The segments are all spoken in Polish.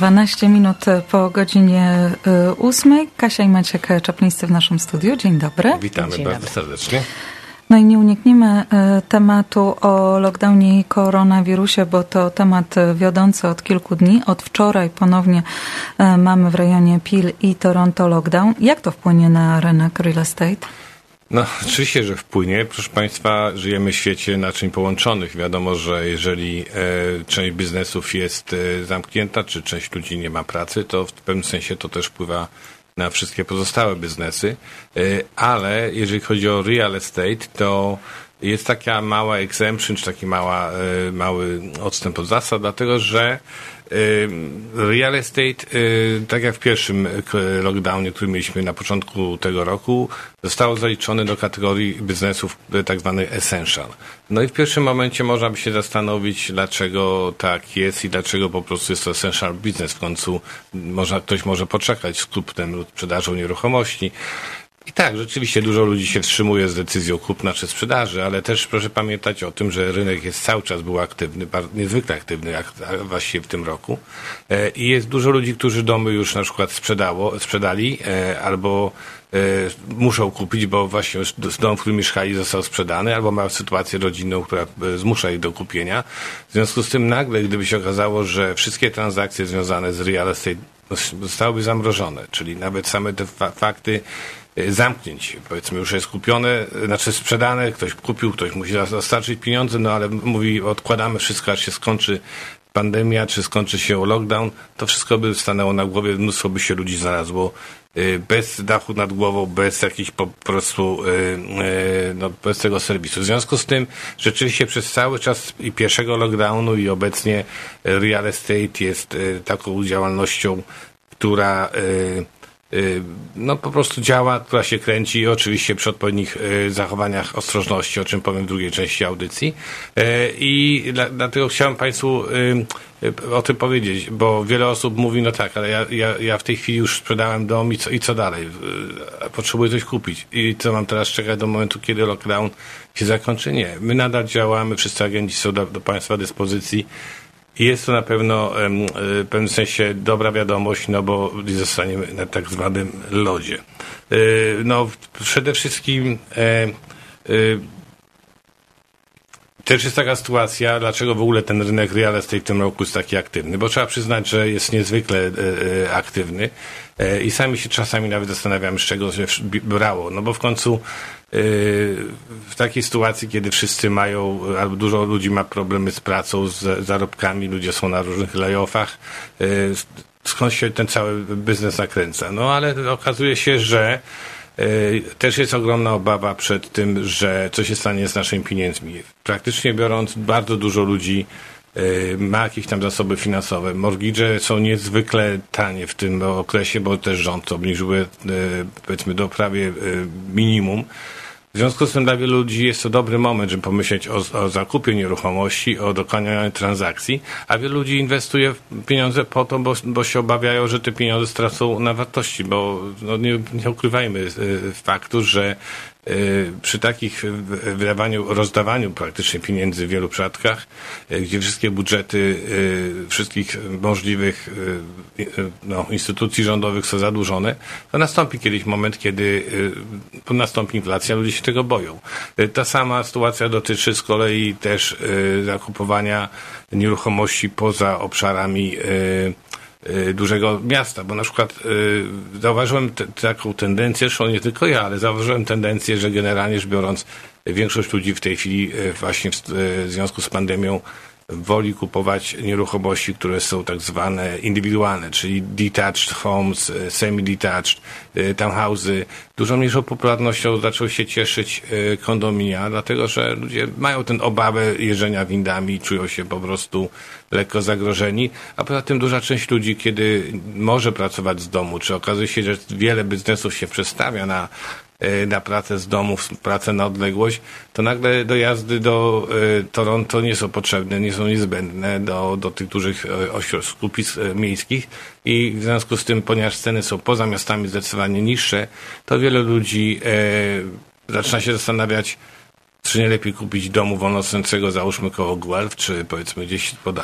12 minut po godzinie 8. Kasia i Maciek Czaplińscy w naszym studiu. Dzień dobry. Witamy Dzień bardzo dobry. serdecznie. No i nie unikniemy e, tematu o lockdownie i koronawirusie, bo to temat wiodący od kilku dni. Od wczoraj ponownie mamy w rejonie Peel i Toronto lockdown. Jak to wpłynie na rynek real estate? No, oczywiście, że wpłynie. Proszę Państwa, żyjemy w świecie naczyń połączonych. Wiadomo, że jeżeli e, część biznesów jest e, zamknięta, czy część ludzi nie ma pracy, to w pewnym sensie to też wpływa na wszystkie pozostałe biznesy. E, ale jeżeli chodzi o real estate, to jest taka mała exemption, czy taki mała, e, mały odstęp od zasad, dlatego że y, real estate, y, tak jak w pierwszym lockdownie, który mieliśmy na początku tego roku, zostało zaliczone do kategorii biznesów tak zwanych essential. No i w pierwszym momencie można by się zastanowić, dlaczego tak jest i dlaczego po prostu jest to essential business. W końcu można, ktoś może poczekać z kupnem lub sprzedażą nieruchomości. I tak, rzeczywiście dużo ludzi się wstrzymuje z decyzją kupna czy sprzedaży, ale też proszę pamiętać o tym, że rynek jest cały czas był aktywny, niezwykle aktywny, jak a właściwie w tym roku. E, I jest dużo ludzi, którzy domy już na przykład sprzedało, sprzedali e, albo e, muszą kupić, bo właśnie dom, w którym mieszkali został sprzedany, albo mają sytuację rodzinną, która zmusza ich do kupienia. W związku z tym nagle, gdyby się okazało, że wszystkie transakcje związane z real estate zostałyby zamrożone, czyli nawet same te fa- fakty zamknięć, powiedzmy już jest kupione, znaczy sprzedane, ktoś kupił, ktoś musi dostarczyć pieniądze, no ale mówi odkładamy wszystko, aż się skończy pandemia, czy skończy się lockdown, to wszystko by stanęło na głowie, mnóstwo by się ludzi znalazło e, bez dachu nad głową, bez jakichś po prostu, e, no, bez tego serwisu. W związku z tym, rzeczywiście przez cały czas i pierwszego lockdownu i obecnie real estate jest taką działalnością, która y, no po prostu działa, która się kręci oczywiście przy odpowiednich y, zachowaniach ostrożności, o czym powiem w drugiej części audycji. Y, I dla, dlatego chciałem Państwu y, y, o tym powiedzieć, bo wiele osób mówi, no tak, ale ja, ja, ja w tej chwili już sprzedałem dom i co, i co dalej? Y, Potrzebuję coś kupić. I co mam teraz czekać do momentu, kiedy lockdown się zakończy? Nie. My nadal działamy, wszyscy agenci są do, do Państwa dyspozycji. Jest to na pewno e, w pewnym sensie dobra wiadomość, no bo zostaniemy na tak zwanym lodzie. E, No, przede wszystkim e, e, też jest taka sytuacja, dlaczego w ogóle ten rynek real estate w tym roku jest taki aktywny, bo trzeba przyznać, że jest niezwykle e, e, aktywny i sami się czasami nawet zastanawiamy, z czego się brało, no bo w końcu w takiej sytuacji, kiedy wszyscy mają, albo dużo ludzi ma problemy z pracą, z zarobkami, ludzie są na różnych layoffach, e, skąd się ten cały biznes nakręca. No ale okazuje się, że E, Też jest ogromna obawa przed tym, że co się stanie z naszymi pieniędzmi. Praktycznie biorąc, bardzo dużo ludzi ma jakieś tam zasoby finansowe. Mortgage są niezwykle tanie w tym okresie, bo też rząd obniżyły e, powiedzmy do prawie e, minimum. W związku z tym dla wielu ludzi jest to dobry moment, żeby pomyśleć o, o zakupie nieruchomości, o dokonaniu transakcji, a wielu ludzi inwestuje pieniądze po to, bo, bo się obawiają, że te pieniądze stracą na wartości, bo no, nie, nie ukrywajmy faktu, że przy takich y, wydawaniu, rozdawaniu praktycznie pieniędzy w wielu przypadkach, gdzie wszystkie budżety wszystkich możliwych no, instytucji rządowych są zadłużone, to nastąpi kiedyś moment, kiedy nastąpi inflacja, ludzie się tego boją. Ta sama sytuacja dotyczy z kolei też zakupowania nieruchomości poza obszarami dużego miasta, bo na przykład y, zauważyłem te, taką tendencję, zresztą nie tylko ja, ale zauważyłem tendencję, że generalnie rzecz biorąc większość ludzi w tej chwili y, właśnie w, y, w związku z pandemią woli kupować nieruchomości, które są tak zwane indywidualne, czyli detached homes, e, semi-detached, e, townhouse'y. Dużo mniejszą popularnością zaczęły się cieszyć e, kondominia, dlatego że ludzie mają tę obawę jeżdżenia windami, czują się po prostu lekko zagrożeni, a poza tym duża część ludzi, kiedy może pracować z domu, czy okazuje się, że wiele biznesów się przestawia na na pracę z domu, pracę na odległość, to nagle dojazdy do e, Toronto nie są potrzebne, nie są niezbędne do, do tych dużych ośro- skupisk e, miejskich. I w związku z tym, ponieważ ceny są poza miastami zdecydowanie niższe, to wiele ludzi zaczyna się zastanawiać, czy nie lepiej kupić domu wolnostojącego, załóżmy koło Guelph, czy powiedzmy gdzieś pod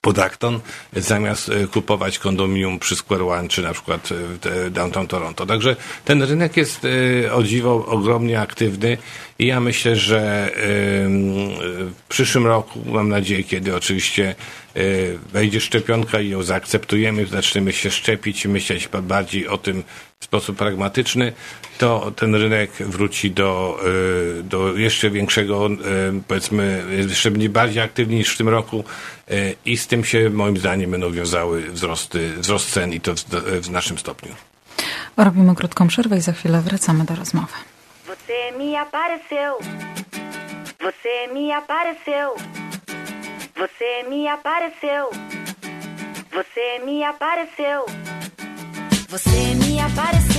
pod Acton, zamiast e, kupować kondominium przy Square One, czy na przykład w downtown Toronto. Także ten rynek jest o dziwo ogromnie aktywny i ja myślę, że w przyszłym roku, mam nadzieję, kiedy oczywiście wejdzie szczepionka i ją zaakceptujemy, zaczniemy się szczepić i myśleć bardziej o tym w sposób pragmatyczny, to ten rynek wróci do, do jeszcze większego, powiedzmy, jeszcze bardziej aktywny niż w tym roku i z tym się moim zdaniem będą wiązały wzrosty, wzrost cen i to w, w naszym stopniu. Robimy krótką przerwę i za chwilę wracamy do rozmowy. Você me apareceu. Você me apareceu. Você me apareceu. Você me apareceu. Você me apareceu.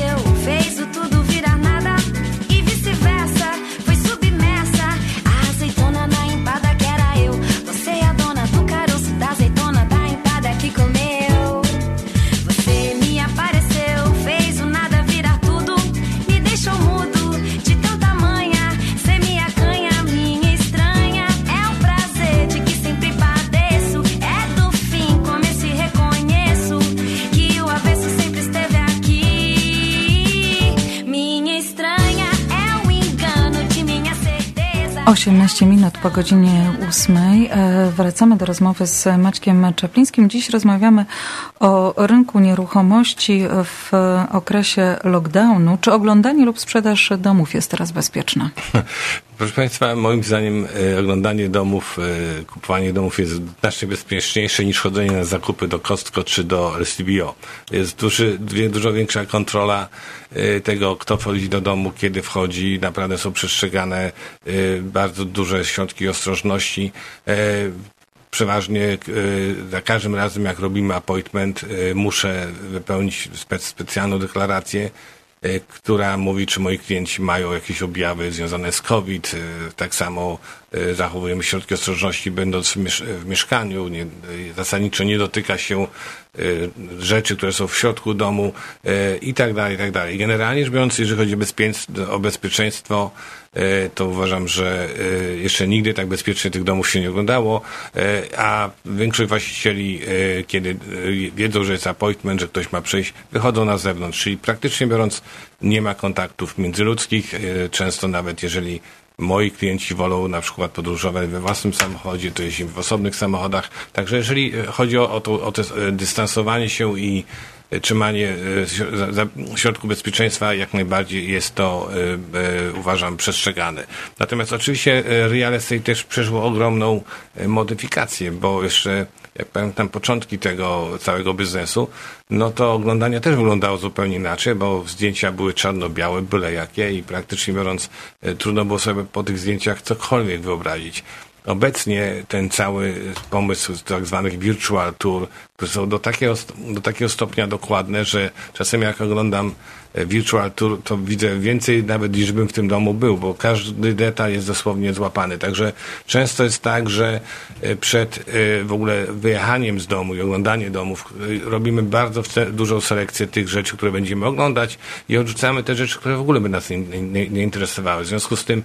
18 minut po godzinie 8. E, Wracamy do rozmowy z Maćkiem Czaplińskim. Dziś rozmawiamy o rynku nieruchomości w okresie lockdownu. Czy oglądanie lub sprzedaż domów jest teraz bezpieczne? Proszę Państwa, moim zdaniem e, oglądanie domów, e, kupowanie domów jest znacznie bezpieczniejsze niż chodzenie na zakupy do Costco czy do LCBO. Jest duży, dużo większa kontrola e, tego, kto wchodzi do domu, kiedy wchodzi. Naprawdę są przestrzegane bardzo duże środki ostrożności. Przeważnie za każdym razem, jak robimy appointment, muszę wypełnić spe, specjalną deklarację, która mówi, czy moi klienci mają jakieś objawy związane z COVID. E, Tak samo e, zachowujemy środki ostrożności, będąc w, miesz- w mieszkaniu. Nie, e, zasadniczo nie dotyka się e, rzeczy, które są w środku domu e, i tak dalej, i tak dalej. Generalnie rzecz biorąc, jeżeli chodzi o bezpieczeństwo, e, to uważam, że e, jeszcze nigdy tak bezpiecznie tych domów się nie oglądało, e, a większość właścicieli, e, kiedy e, wiedzą, że jest appointment, że ktoś ma przyjść, wychodzą na zewnątrz, czyli praktycznie biorąc nie ma kontaktów międzyludzkich, e, często nawet jeżeli Moi klienci wolą na przykład podróżować we własnym samochodzie, to jeździmy w osobnych samochodach. Także jeżeli e, chodzi o, to, o to e, dystansowanie się i e, trzymanie środków bezpieczeństwa, jak najbardziej jest to, uważam, przestrzegane. Natomiast oczywiście real estate też przeżyło ogromną modyfikację, bo jeszcze jak pamiętam początki tego całego biznesu, no to oglądanie też wyglądało zupełnie inaczej, bo zdjęcia były czarno-białe, byle jakie i praktycznie biorąc e, trudno było sobie po tych zdjęciach cokolwiek wyobrazić. Obecnie ten cały pomysł tak zwanych virtual tour, które są do takiego, do takiego stopnia dokładne, że czasem jak oglądam e, virtual tour, to widzę więcej nawet niż bym w tym domu był, bo każdy detal jest dosłownie złapany. Także często jest tak, że e, przed e, w ogóle wyjechaniem z domu i oglądaniem domów robimy bardzo dużą selekcję tych rzeczy, które będziemy oglądać i odrzucamy te rzeczy, które w ogóle by nas nie, nie, nie interesowały. W związku z tym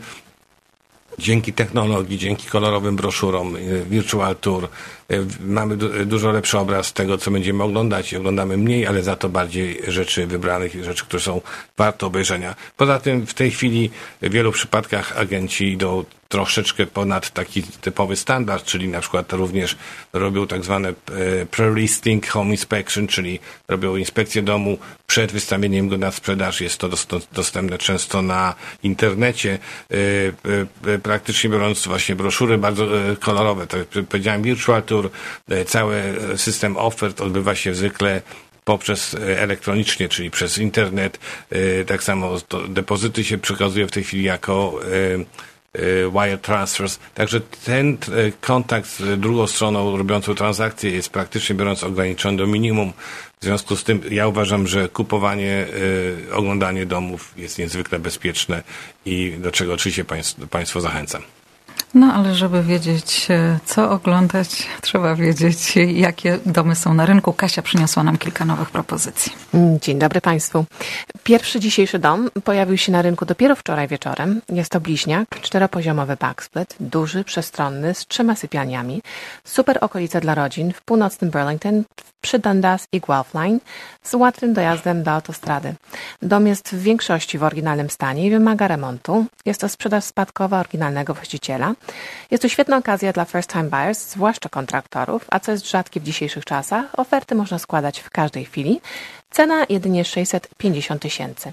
dzięki technologii, dzięki kolorowym broszurom, y, Virtual Tour, y, mamy du- dużo lepszy obraz tego, co będziemy oglądać oglądamy mniej, ale za to bardziej rzeczy wybranych, rzeczy, które są warte obejrzenia. Poza tym w tej chwili w wielu przypadkach agenci idą troszeczkę ponad taki typowy standard, czyli na przykład również robią tak zwane e, pre-listing home inspection, czyli robią inspekcję domu przed wystawieniem go na sprzedaż. Jest to dost- dostępne często na internecie. E, e, Praktycznie biorąc właśnie broszury bardzo kolorowe. Tak jak powiedziałem, Virtual Tour, cały system ofert odbywa się zwykle poprzez elektronicznie, czyli przez internet. Tak samo depozyty się przekazuje w tej chwili jako wire transfers. Także ten e, kontakt z drugą stroną robiącą transakcję jest praktycznie biorąc ograniczony do minimum. W związku z tym ja uważam, że kupowanie, e, oglądanie domów jest niezwykle bezpieczne i do czego oczywiście państw, Państwo zachęcam. No ale żeby wiedzieć, e, co oglądać, trzeba wiedzieć, jakie domy są na rynku. Kasia przyniosła nam kilka nowych propozycji. Mm, Dzień dobry Państwu. Pierwszy dzisiejszy dom pojawił się na rynku dopiero wczoraj wieczorem. Jest to bliźniak, czteropoziomowy backsplit, duży, przestronny, z trzema sypialniami. Super okolice dla rodzin w północnym Burlington, przy Dundas i Guelph Line, z łatwym dojazdem do autostrady. Dom jest w większości w oryginalnym stanie i wymaga remontu. Jest to sprzedaż spadkowa oryginalnego właściciela. Jest to świetna okazja dla first time buyers, zwłaszcza kontraktorów, a co jest rzadkie w dzisiejszych czasach, oferty można składać w każdej chwili. Cena jedynie 650 tysięcy.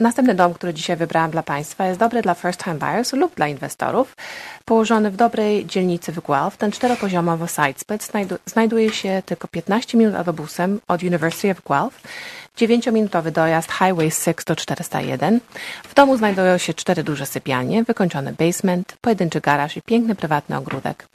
Następny dom, który dzisiaj wybrałam dla Państwa, jest dobry dla first time buyers lub dla inwestorów. Położony w dobrej dzielnicy w Guelph, ten czteropoziomowy side split znajdu, znajduje się tylko 15 minut autobusem od University of Guelph. 9-minutowy dojazd Highway 6 do 401. W domu znajdują się cztery duże sypialnie, wykończony basement, pojedynczy garaż i piękny prywatny ogródek.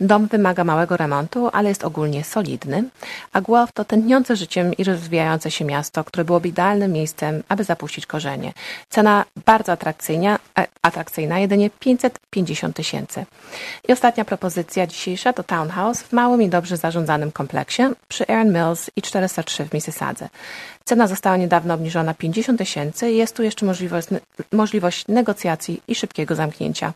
Dom wymaga małego remontu, ale jest ogólnie solidny, a Guelph to tętniące życiem i rozwijające się miasto, które byłoby idealnym miejscem, aby zapuścić korzenie. Cena bardzo atrakcyjna, e, atrakcyjna jedynie 550 tysięcy. I ostatnia propozycja dzisiejsza to townhouse w małym i dobrze zarządzanym kompleksie przy Erin Mills i 403 w Mississadze. Cena została niedawno obniżona 50 tysięcy i jest tu jeszcze możliwość, możliwość negocjacji i szybkiego zamknięcia.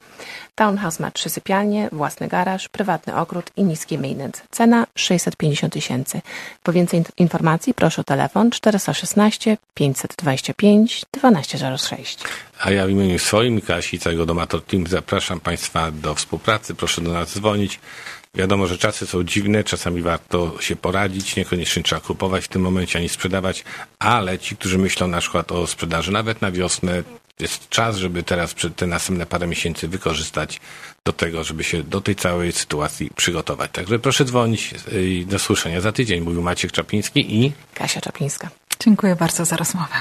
Townhouse ma trzy sypialnie, własny garaż, prywatny ogród i niski maintenance. Cena 650 tysięcy. Po więcej informacji proszę o telefon 416 525 1206. A ja w imieniu swoim Kasi całego Domator Team zapraszam Państwa do współpracy. Proszę do nas dzwonić. Wiadomo, że czasy są dziwne, czasami warto się poradzić, niekoniecznie trzeba kupować w tym momencie ani sprzedawać, ale ci, którzy myślą na przykład o sprzedaży nawet na wiosnę, jest czas, żeby teraz te następne parę miesięcy wykorzystać do tego, żeby się do tej całej sytuacji przygotować. Także proszę dzwonić i do słyszenia za tydzień. Mówił Maciek Czapliński i Kasia Czaplińska. Dziękuję bardzo za rozmowę.